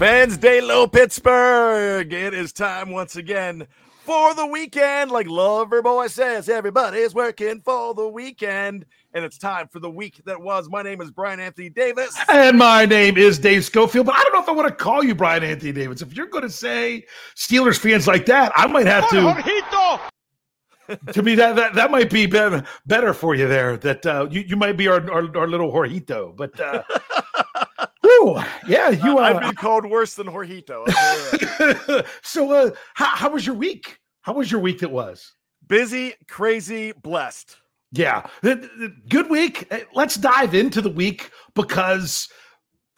Fans Day Low Pittsburgh. It is time once again for the weekend. Like Loverboy says, everybody's working for the weekend. And it's time for the week that was. My name is Brian Anthony Davis. And my name is Dave Schofield, but I don't know if I want to call you Brian Anthony Davis. If you're going to say Steelers fans like that, I might have to. to me, that, that that might be better, better for you there. That uh, you, you might be our, our, our little Jorgito. But uh, yeah, you Uh, I've been called worse than Jorgito. I'll tell you that. so, uh, how, how was your week? How was your week that was? Busy, crazy, blessed. Yeah, good week. Uh, Let's dive into the week because,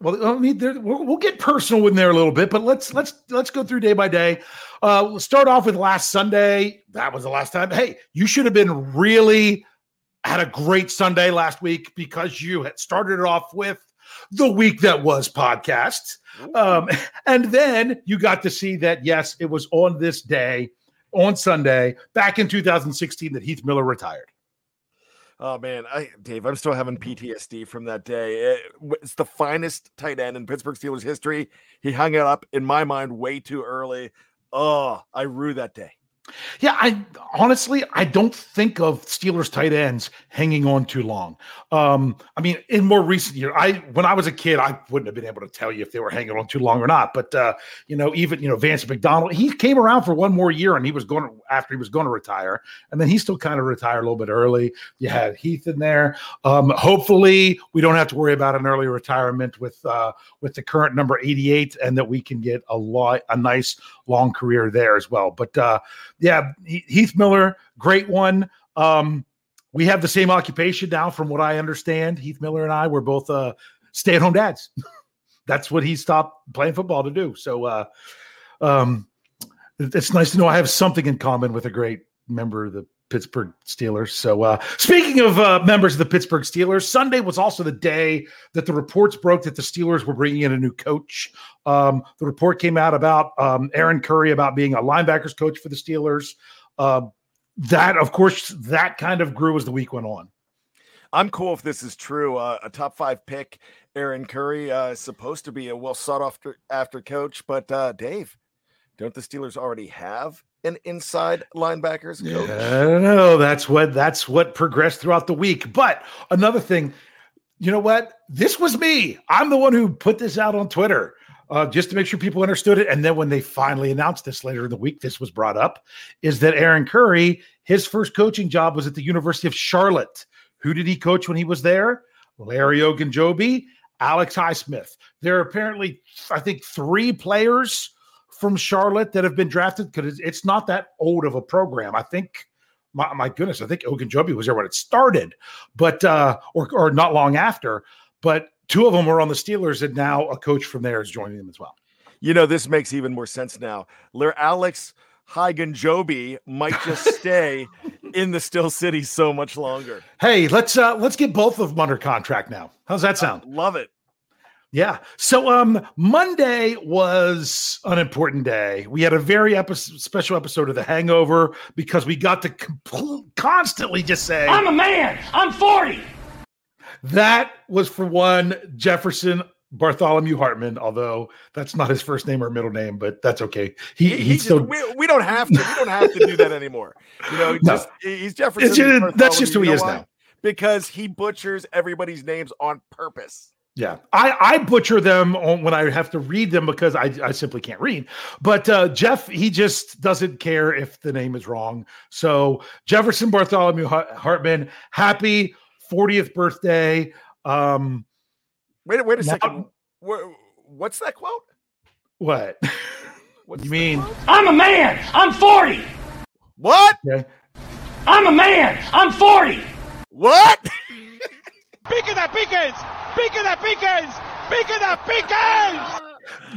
well, I mean, we'll, we'll get personal in there a little bit, but let's let's let's go through day by day. Uh, we'll start off with last Sunday. That was the last time. Hey, you should have been really had a great Sunday last week because you had started it off with the week that was podcast. Um, and then you got to see that, yes, it was on this day, on Sunday, back in 2016, that Heath Miller retired. Oh man, I Dave, I'm still having PTSD from that day. It- it's the finest tight end in Pittsburgh Steelers history. He hung it up in my mind way too early. Oh, I rue that day. Yeah, I honestly I don't think of Steelers tight ends hanging on too long. Um, I mean, in more recent years, I when I was a kid, I wouldn't have been able to tell you if they were hanging on too long or not. But uh, you know, even you know, Vance McDonald, he came around for one more year and he was going to after he was going to retire, and then he still kind of retired a little bit early. You had Heath in there. Um, hopefully, we don't have to worry about an early retirement with uh, with the current number 88, and that we can get a lot a nice long career there as well. But uh, yeah, Heath Miller, great one. Um, we have the same occupation now, from what I understand. Heath Miller and I were both uh, stay at home dads. That's what he stopped playing football to do. So uh, um, it's nice to know I have something in common with a great member of the Pittsburgh Steelers. So, uh, speaking of uh, members of the Pittsburgh Steelers, Sunday was also the day that the reports broke that the Steelers were bringing in a new coach. Um, the report came out about um, Aaron Curry about being a linebackers coach for the Steelers. Uh, that, of course, that kind of grew as the week went on. I'm cool if this is true. Uh, a top five pick, Aaron Curry, uh, is supposed to be a well sought after after coach, but uh, Dave, don't the Steelers already have an inside linebackers coach? I don't know. That's what that's what progressed throughout the week. But another thing, you know what? This was me. I'm the one who put this out on Twitter. Uh, just to make sure people understood it. And then when they finally announced this later in the week, this was brought up is that Aaron Curry, his first coaching job was at the University of Charlotte. Who did he coach when he was there? Larry Ogunjobi, Alex Highsmith. There are apparently, I think, three players from Charlotte that have been drafted because it's not that old of a program. I think, my, my goodness, I think Ogunjobi was there when it started, but uh, or or not long after. But two of them were on the Steelers, and now a coach from there is joining them as well. You know, this makes even more sense now. Alex Joby might just stay in the Steel City so much longer. Hey, let's uh let's get both of them under contract now. How's that sound? love it. Yeah. So um Monday was an important day. We had a very episode, special episode of The Hangover because we got to compl- constantly just say I'm a man. I'm 40. That was for one Jefferson Bartholomew Hartman, although that's not his first name or middle name, but that's okay. He, he, he still we, we, don't have to we don't have to do that anymore. You know, just no. he's Jefferson. Just, that's just who he is why? now. Because he butchers everybody's names on purpose. Yeah, I, I butcher them when I have to read them because I, I simply can't read. But uh, Jeff, he just doesn't care if the name is wrong. So Jefferson Bartholomew Hartman, happy 40th birthday. Um, wait, wait a now, second. What's that quote? What? What do you mean? Quote? I'm a man. I'm 40. What? Okay. I'm a man. I'm 40. What? Pique that Pickens! Pique that Pickens! Pique that Pickens!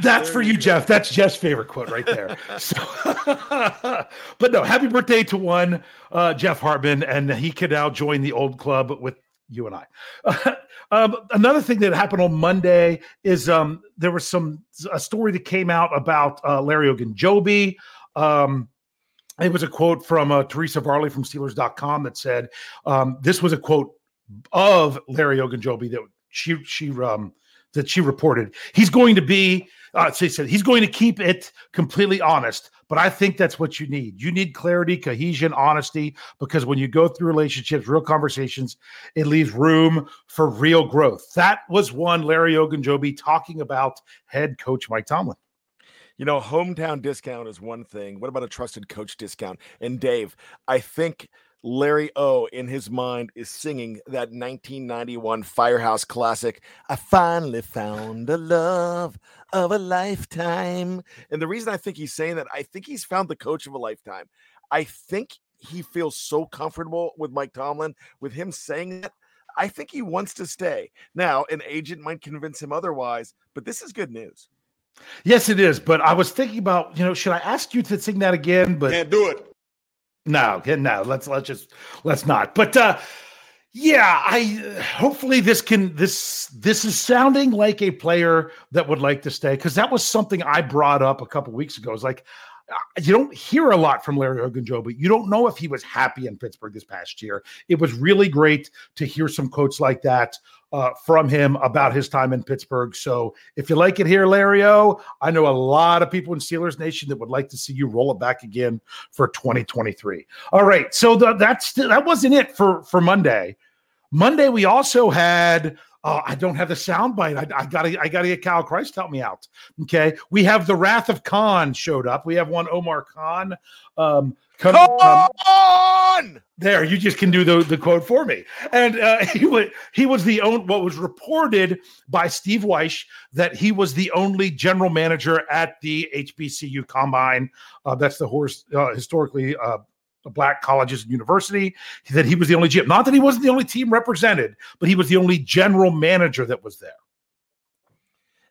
That's for you, Jeff. That's Jeff's favorite quote right there. So, but no, happy birthday to one uh, Jeff Hartman, and he can now join the old club with you and I. um, another thing that happened on Monday is um, there was some a story that came out about uh, Larry Ogunjobi. Um, it was a quote from uh, Teresa Varley from Steelers.com that said um, this was a quote of Larry Ogunjobi that she she um that she reported. He's going to be uh, she said he's going to keep it completely honest. But I think that's what you need. You need clarity, cohesion, honesty, because when you go through relationships, real conversations, it leaves room for real growth. That was one Larry Ogunjobi talking about head coach Mike Tomlin. You know, hometown discount is one thing. What about a trusted coach discount? And Dave, I think Larry O, in his mind, is singing that 1991 Firehouse classic, I finally found the love of a lifetime. And the reason I think he's saying that, I think he's found the coach of a lifetime. I think he feels so comfortable with Mike Tomlin, with him saying that. I think he wants to stay. Now, an agent might convince him otherwise, but this is good news. Yes, it is. But I was thinking about, you know, should I ask you to sing that again? But can't do it. No, no, let's let's just let's not. But uh yeah, I hopefully this can this this is sounding like a player that would like to stay because that was something I brought up a couple weeks ago. It's like you don't hear a lot from Larry Ogunjobi. You don't know if he was happy in Pittsburgh this past year. It was really great to hear some quotes like that uh, from him about his time in Pittsburgh. So if you like it here, Larry O, I know a lot of people in Steelers Nation that would like to see you roll it back again for 2023. All right, so the, that's that wasn't it for for Monday. Monday we also had Oh, I don't have the soundbite. I, I gotta, I gotta get Kyle Christ help me out. Okay, we have the Wrath of Khan showed up. We have one Omar Khan. Um, come, on! there, you just can do the, the quote for me. And uh, he was he was the own what was reported by Steve Wyche that he was the only general manager at the HBCU Combine. Uh, that's the horse uh, historically uh, black colleges and university that he was the only GM. Not that he wasn't the only team represented, but he was the only general manager that was there.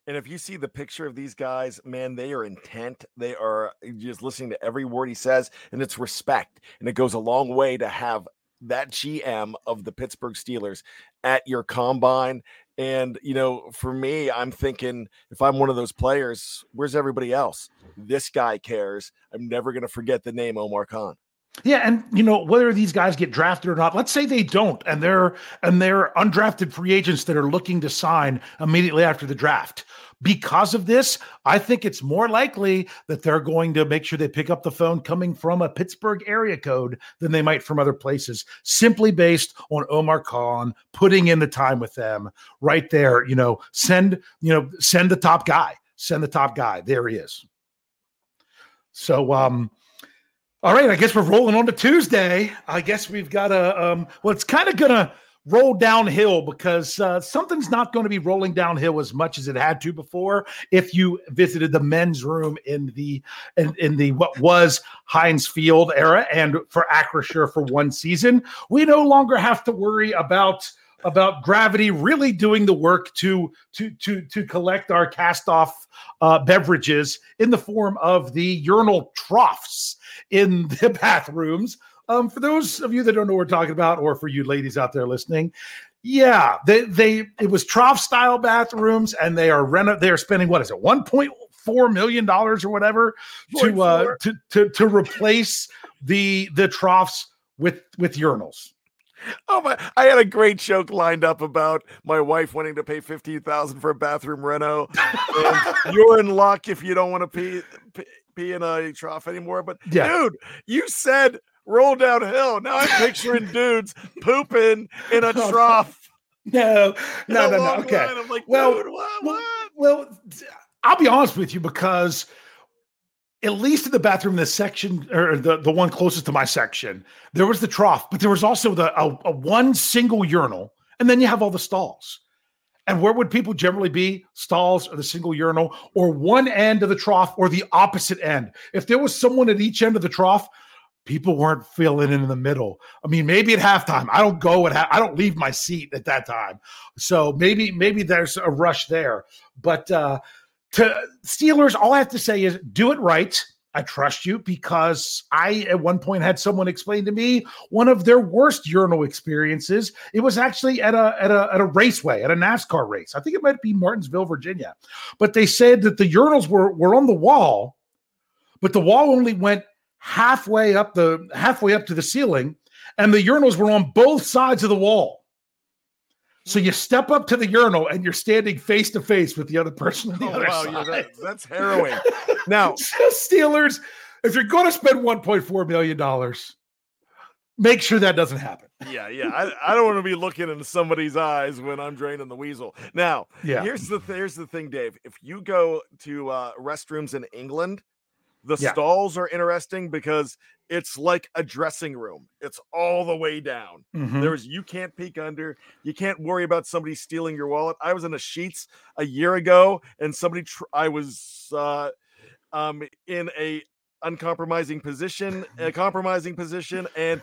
And if you see the picture of these guys, man, they are intent. They are just listening to every word he says, and it's respect. And it goes a long way to have that GM of the Pittsburgh Steelers at your combine. And, you know, for me, I'm thinking if I'm one of those players, where's everybody else? This guy cares. I'm never going to forget the name Omar Khan. Yeah, and you know whether these guys get drafted or not. Let's say they don't, and they're and they're undrafted free agents that are looking to sign immediately after the draft. Because of this, I think it's more likely that they're going to make sure they pick up the phone coming from a Pittsburgh area code than they might from other places, simply based on Omar Khan putting in the time with them right there. You know, send you know send the top guy, send the top guy. There he is. So, um, all right, I guess we're rolling on to Tuesday. I guess we've got a um, well, it's kind of gonna roll downhill because uh, something's not going to be rolling downhill as much as it had to before. If you visited the men's room in the in, in the what was Heinz Field era, and for Acrisure for one season, we no longer have to worry about about gravity really doing the work to to to to collect our cast off uh, beverages in the form of the urinal troughs in the bathrooms. Um, for those of you that don't know what we're talking about, or for you ladies out there listening, yeah, they they it was trough style bathrooms, and they are reno- they are spending what is it one point four million dollars or whatever to uh to, to to replace the the troughs with with urinals. Oh my! I had a great joke lined up about my wife wanting to pay fifteen thousand for a bathroom reno. and you're in luck if you don't want to pee, pee in a trough anymore. But Yeah. dude, you said roll downhill. Now I'm picturing dudes pooping in a trough. No, no, no, no. Okay. line. I'm like, Well, dude, what? well, what? well, I'll be honest with you because at least in the bathroom, the section or the, the one closest to my section, there was the trough, but there was also the a, a one single urinal, and then you have all the stalls. And where would people generally be? Stalls or the single urinal, or one end of the trough, or the opposite end. If there was someone at each end of the trough, people weren't filling in the middle. I mean, maybe at halftime. I don't go at ha- I don't leave my seat at that time. So maybe maybe there's a rush there. But uh to Steelers, all I have to say is do it right. I trust you because I at one point had someone explain to me one of their worst urinal experiences. It was actually at a at a at a raceway, at a NASCAR race. I think it might be Martinsville, Virginia. But they said that the urinals were were on the wall, but the wall only went halfway up the halfway up to the ceiling, and the urinals were on both sides of the wall. So you step up to the urinal and you're standing face to face with the other person on the Oh, other wow, side. yeah, that, that's harrowing. Now, Steelers, if you're going to spend 1.4 million dollars, make sure that doesn't happen. yeah, yeah. I, I don't want to be looking into somebody's eyes when I'm draining the weasel. Now, Yeah. here's the here's the thing, Dave. If you go to uh, restrooms in England, the Yeah. stalls are interesting because it's like a dressing room. It's all the way down. Mhm. There's you can't peek under. You can't worry about somebody stealing your wallet. I was in a Sheetz a year ago, and somebody tr- I was uh, um in a uncompromising position, a compromising position, and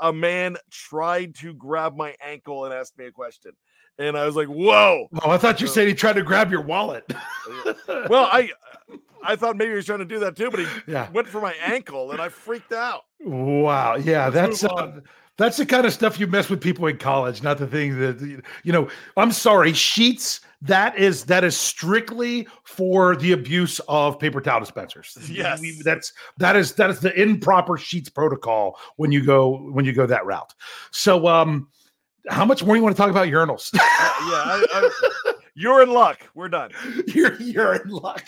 a man tried to grab my ankle and asked me a question, and I was like, "Whoa!" Oh, I thought you said he tried to grab your wallet. Well, I I thought maybe he was trying to do that too, but he Yeah. went for my ankle, and I freaked out. Wow. Yeah, Let's that's uh, that's the kind of stuff you mess with people in college, not the thing that you know. I'm sorry, Sheetz. That is that is strictly for the abuse of paper towel dispensers. Yes. We- that's that is that is the improper Sheetz protocol when you go when you go that route. So, um, how much more you want to talk about urinals? Uh, yeah, I, I, you're in luck. We're done. you're you're in luck.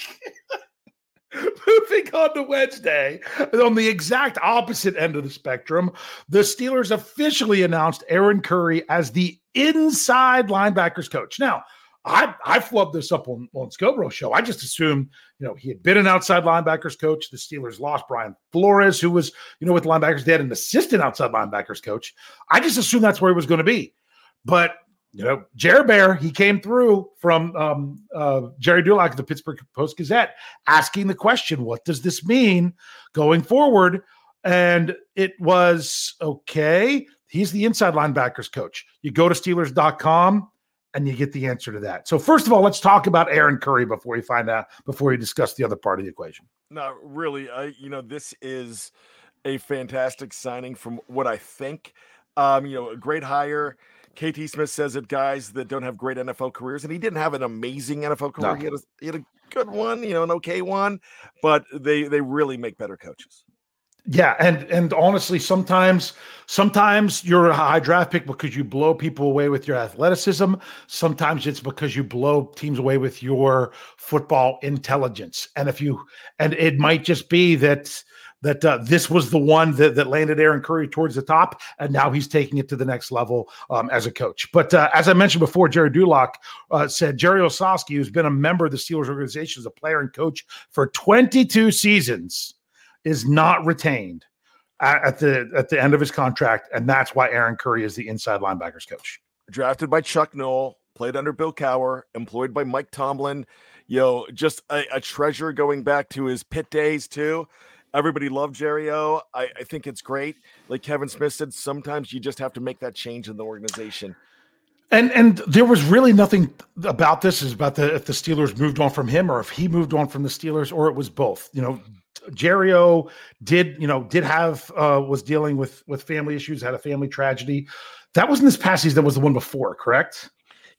Moving on to Wednesday, on the exact opposite end of the spectrum, the Steelers officially announced Aaron Curry as the inside linebackers coach. Now, I I flubbed this up on on Scobro show. I just assumed you know he had been an outside linebackers coach. The Steelers lost Brian Flores, who was you know with linebackers. They had an assistant outside linebackers coach. I just assumed that's where he was going to be, but you know, Jerry Bear, he came through from um, uh, Jerry Dulac of the Pittsburgh Post Gazette asking the question, what does this mean going forward? And it was okay. He's the inside linebackers coach. You go to Steelers.com and you get the answer to that. So, first of all, let's talk about Aaron Curry before we find out, before we discuss the other part of the equation. No, really, I you know this is a fantastic signing from what I think. Um, you know, a great hire. KT Smith says it, guys that don't have great NFL careers, and he didn't have an amazing NFL career. No. He, had a, he had a good one, you know, an okay one, but they they really make better coaches. Yeah, and and honestly, sometimes sometimes you're a high draft pick because you blow people away with your athleticism. Sometimes it's because you blow teams away with your football intelligence. And if you and it might just be that that uh, this was the one that, that landed Aaron Curry towards the top, and now he's taking it to the next level um, as a coach. But uh, as I mentioned before, Jerry Dulac uh, said Jerry Olsavsky, who's been a member of the Steelers organization as a player and coach for 22 seasons, is not retained at, at the at the end of his contract, and that's why Aaron Curry is the inside linebackers coach. Drafted by Chuck Noll, played under Bill Cowher, employed by Mike Tomlin. Yo, just a, a treasure going back to his Pitt days too. Everybody loved Jerry O. I, I think it's great. Like Kevin Smith said, sometimes you just have to make that change in the organization. And and there was really nothing about this is about the if the Steelers moved on from him or if he moved on from the Steelers or it was both. You know, Jerry O did you know did have uh, was dealing with with family issues, had a family tragedy. That wasn't this past season. That was the one before, correct?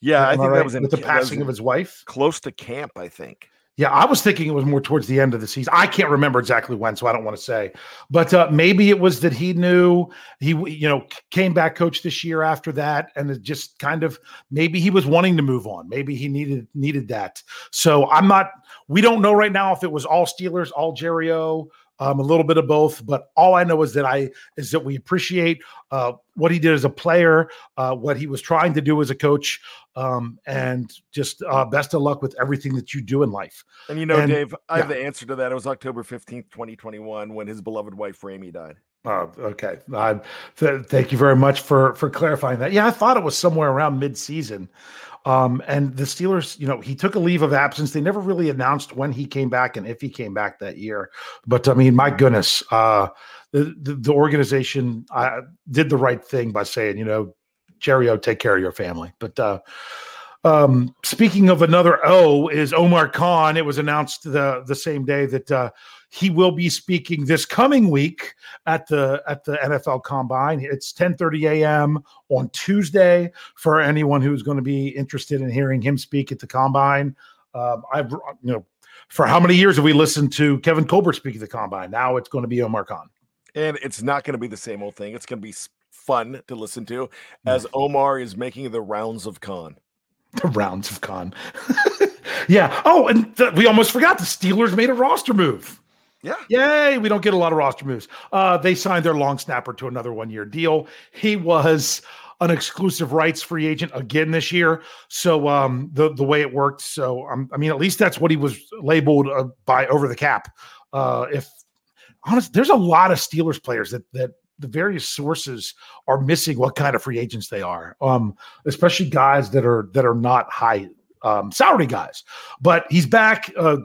Yeah, I think right? that was in, with the passing of his wife. Close to camp, I think. Yeah, I was thinking it was more towards the end of the season. I can't remember exactly when, so I don't want to say. But uh, maybe it was that he knew he, you know, came back coach this year after that, and it just kind of maybe he was wanting to move on. Maybe he needed needed that. So I'm not. We don't know right now if it was all Steelers, all Jerry O, um, a little bit of both. But all I know is that I is that we appreciate uh, what he did as a player, uh, what he was trying to do as a coach, um, and just uh, best of luck with everything that you do in life. And you know, And- Dave, I have the answer to that. It was October fifteenth, twenty twenty one, when his beloved wife Ramey died. Oh, okay. Uh, th- thank you very much for for clarifying that. Yeah, I thought it was somewhere around mid-season. Um, and the Steelers, you know, he took a leave of absence. They never really announced when he came back and if he came back that year. But I mean, my goodness, uh, the, the the organization uh, did the right thing by saying, you know, Jerry O, take care of your family. But uh, um, speaking of another O, is Omar Khan. It was announced the the same day that uh, he will be speaking this coming week at the at the NFL Combine. It's 10:30 a.m. on Tuesday for anyone who's going to be interested in hearing him speak at the Combine. Um, I've you know for how many years have we listened to Kevin Colbert speak at the Combine? Now it's going to be Omar Khan. And it's not going to be the same old thing. It's going to be fun to listen to as Omar is making the rounds of con. The rounds of Khan. yeah. Oh, and th- we almost forgot the Steelers made a roster move. Yeah. Yay, we don't get a lot of roster moves. Uh, they signed their long snapper to another one year deal. He was an exclusive rights free agent again this year. So um, the the way it worked. So um, I mean, at least that's what he was labeled uh, by over the cap. Uh, if honest, there's a lot of Steelers players that that the various sources are missing what kind of free agents they are. Um, especially guys that are that are not high um, salary guys. But he's back. Uh,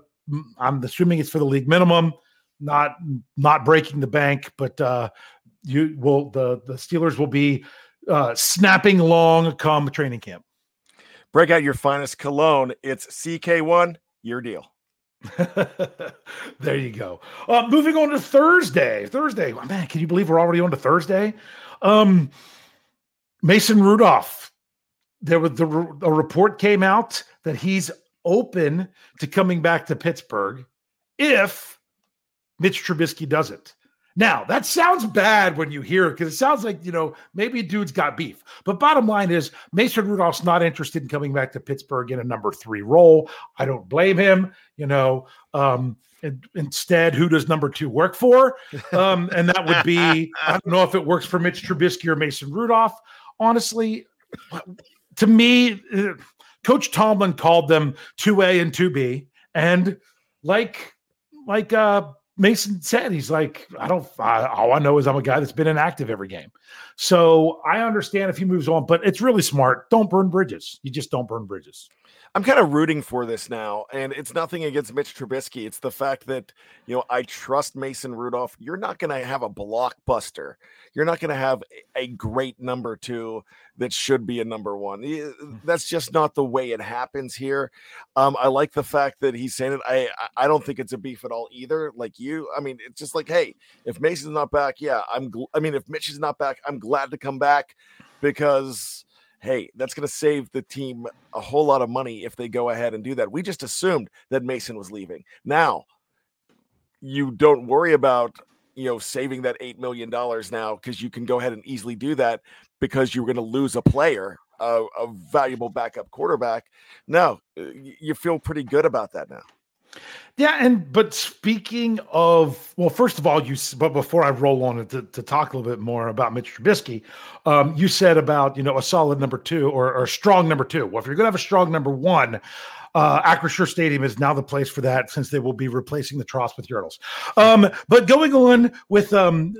I'm assuming it's for the league minimum not not breaking the bank, but uh, you will the the Steelers will be uh, snapping long come training camp. Break out your finest cologne. It's CK1, your deal. there you go. Uh, moving on to Thursday. Thursday, oh, man, can you believe we're already on to Thursday? Um, Mason Rudolph. There was the a report came out that he's open to coming back to Pittsburgh if Mitch Trubisky doesn't. Now, that sounds bad when you hear it because it sounds like, you know, maybe dude's got beef. But bottom line is Mason Rudolph's not interested in coming back to Pittsburgh in a number three role. I don't blame him. You know, um, and instead, who does number two work for? Um, and that would be, I don't know if it works for Mitch Trubisky or Mason Rudolph. Honestly, to me, uh, Coach Tomlin called them 2A and 2B. And like, like uh Mason said, he's like, I don't, I, all I know is I'm a guy that's been inactive every game. So I understand if he moves on, but it's really smart. Don't burn bridges. You just don't burn bridges. I'm kind of rooting for this now, and it's nothing against Mitch Trubisky. It's the fact that you know I trust Mason Rudolph. You're not going to have a blockbuster. You're not going to have a- great number two that should be a number one. That's just not the way it happens here. Um, I like the fact that he's saying it. I I- I don't think it's a beef at all either. Like you, I mean, it's just like, hey, if Mason's not back, yeah, I'm. Gl- I mean, if Mitch is not back, I'm glad to come back because hey, that's going to save the team a whole lot of money if they go ahead and do that. We just assumed that Mason was leaving. Now, you don't worry about you know saving that eight million dollars now because you can go ahead and easily do that because you're going to lose a player, a, a valuable backup quarterback. No, you feel pretty good about that now. Yeah, and but speaking of, well, first of all, you but before I roll on to, to talk a little bit more about Mitch Trubisky, um, you said about you know a solid number two or, or a strong number two. Well, if you're going to have a strong number one, uh, Acrisure Stadium is now the place for that since they will be replacing the Tross with Urinals. Um, but going on with um,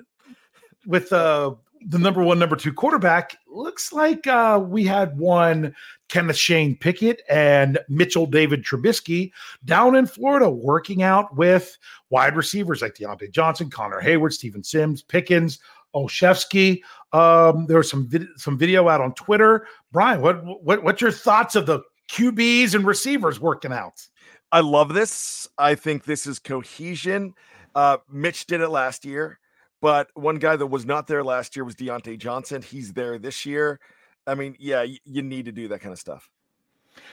with uh, the number one, number two quarterback, looks like uh, we had one Kenneth Shane Pickett and Mitchell David Trubisky down in Florida working out with wide receivers like Diontae Johnson, Connor Heyward, Steven Sims, Pickens, Olszewski. Um, there was some vid- some video out on Twitter. Brian, what what what's your thoughts of the QBs and receivers working out? I love this. I think this is cohesion. Uh, Mitch did it last year, but one guy that was not there last year was Diontae Johnson. He's there this year. I mean, yeah, you, need to do that kind of stuff.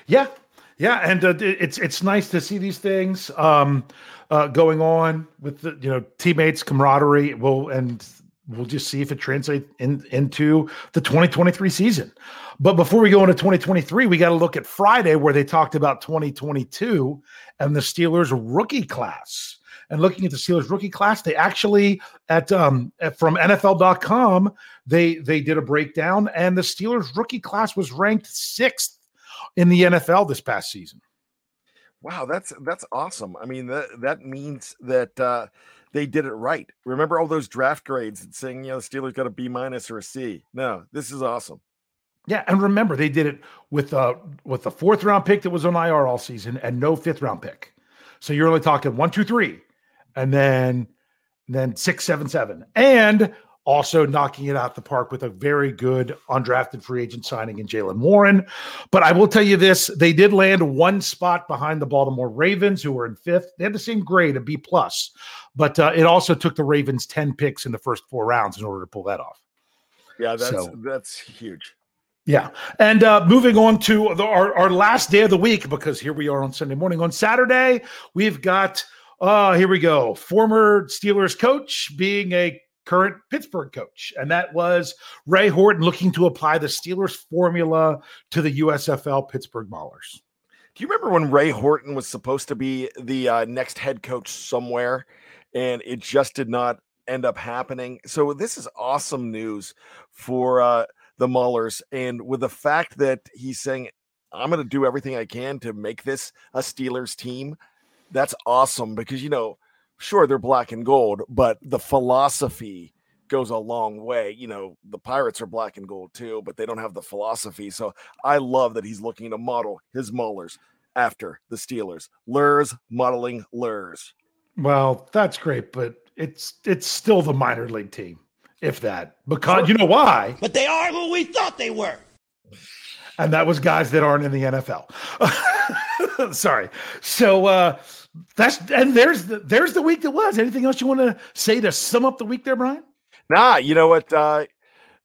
Yeah, yeah, and uh, it's it's nice to see these things um, uh, going on with the you know teammates, camaraderie. Well, and we'll just see if it translates in, into the 2023 season. But before we go into 2023, we got to look at Friday where they talked about 2022 and the Steelers rookie class. And looking at the Steelers rookie class, they actually at um at, from NFL.com they they did a breakdown, and the Steelers rookie class was ranked sixth in the NFL this past season. Wow, that's that's awesome. I mean that that means that uh, they did it right. Remember all those draft grades and saying you know the Steelers got a B minus or a C. No, this is awesome. Yeah, and remember they did it with uh with the fourth round pick that was on IR all season and no fifth round pick. So you're only talking one, two, three, and then then six, seven, seven, and also knocking it out the park with a very good undrafted free agent signing in Jaylen Warren. But I will tell you this: they did land one spot behind the Baltimore Ravens, who were in fifth. They had the same grade, a B plus, but uh, it also took the Ravens ten picks in the first four rounds in order to pull that off. Yeah, that's so, that's huge. Yeah. And uh, moving on to the, our, our last day of the week, because here we are on Sunday morning. On Saturday, we've got, uh, here we go, former Steelers coach being a current Pittsburgh coach. And that was Ray Horton looking to apply the Steelers formula to the USFL Pittsburgh Maulers. Do you remember when Ray Horton was supposed to be the uh, next head coach somewhere and it just did not end up happening? So this is awesome news for uh, the Maulers. And with the fact that he's saying, I'm going to do everything I can to make this a Steelers team, that's awesome because, you know, sure, they're black and gold, but the philosophy goes a long way. You know, the Pirates are black and gold too, but they don't have the philosophy. So I love that he's looking to model his Maulers after the Steelers. Lurs modeling Lurs. Well, that's great, but it's it's still the minor league team if that. Because you know why? But they are who we thought they were. And that was guys that aren't in the NFL. Sorry. So uh that's and there's the there's the week that was. Anything else you want to say to sum up the week there, Brian? Nah, you know what? Uh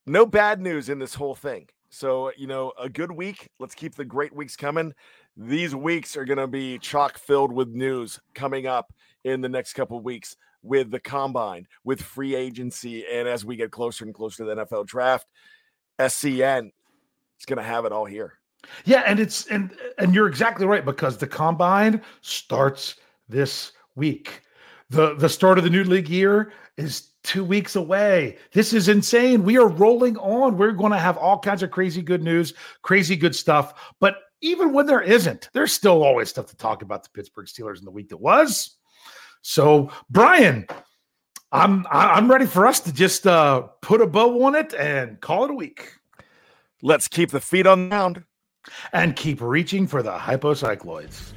no bad news in this whole thing. So, you know, a good week. Let's keep the great weeks coming. These weeks are going to be chock filled with news coming up in the next couple weeks with the combine, with free agency, and as we get closer and closer to the NFL draft, SCN is going to have it all here. Yeah, and it's and and you're exactly right because the combine starts this week. The the start of the new league year is 2 weeks away. This is insane. We are rolling on. We're going to have all kinds of crazy good news, crazy good stuff, but even when there isn't, there's still always stuff to talk about the Pittsburgh Steelers in the week that was. So, Brian, I'm I'm ready for us to just uh, put a bow on it and call it a week. Let's keep the feet on the ground and keep reaching for the hypocycloids.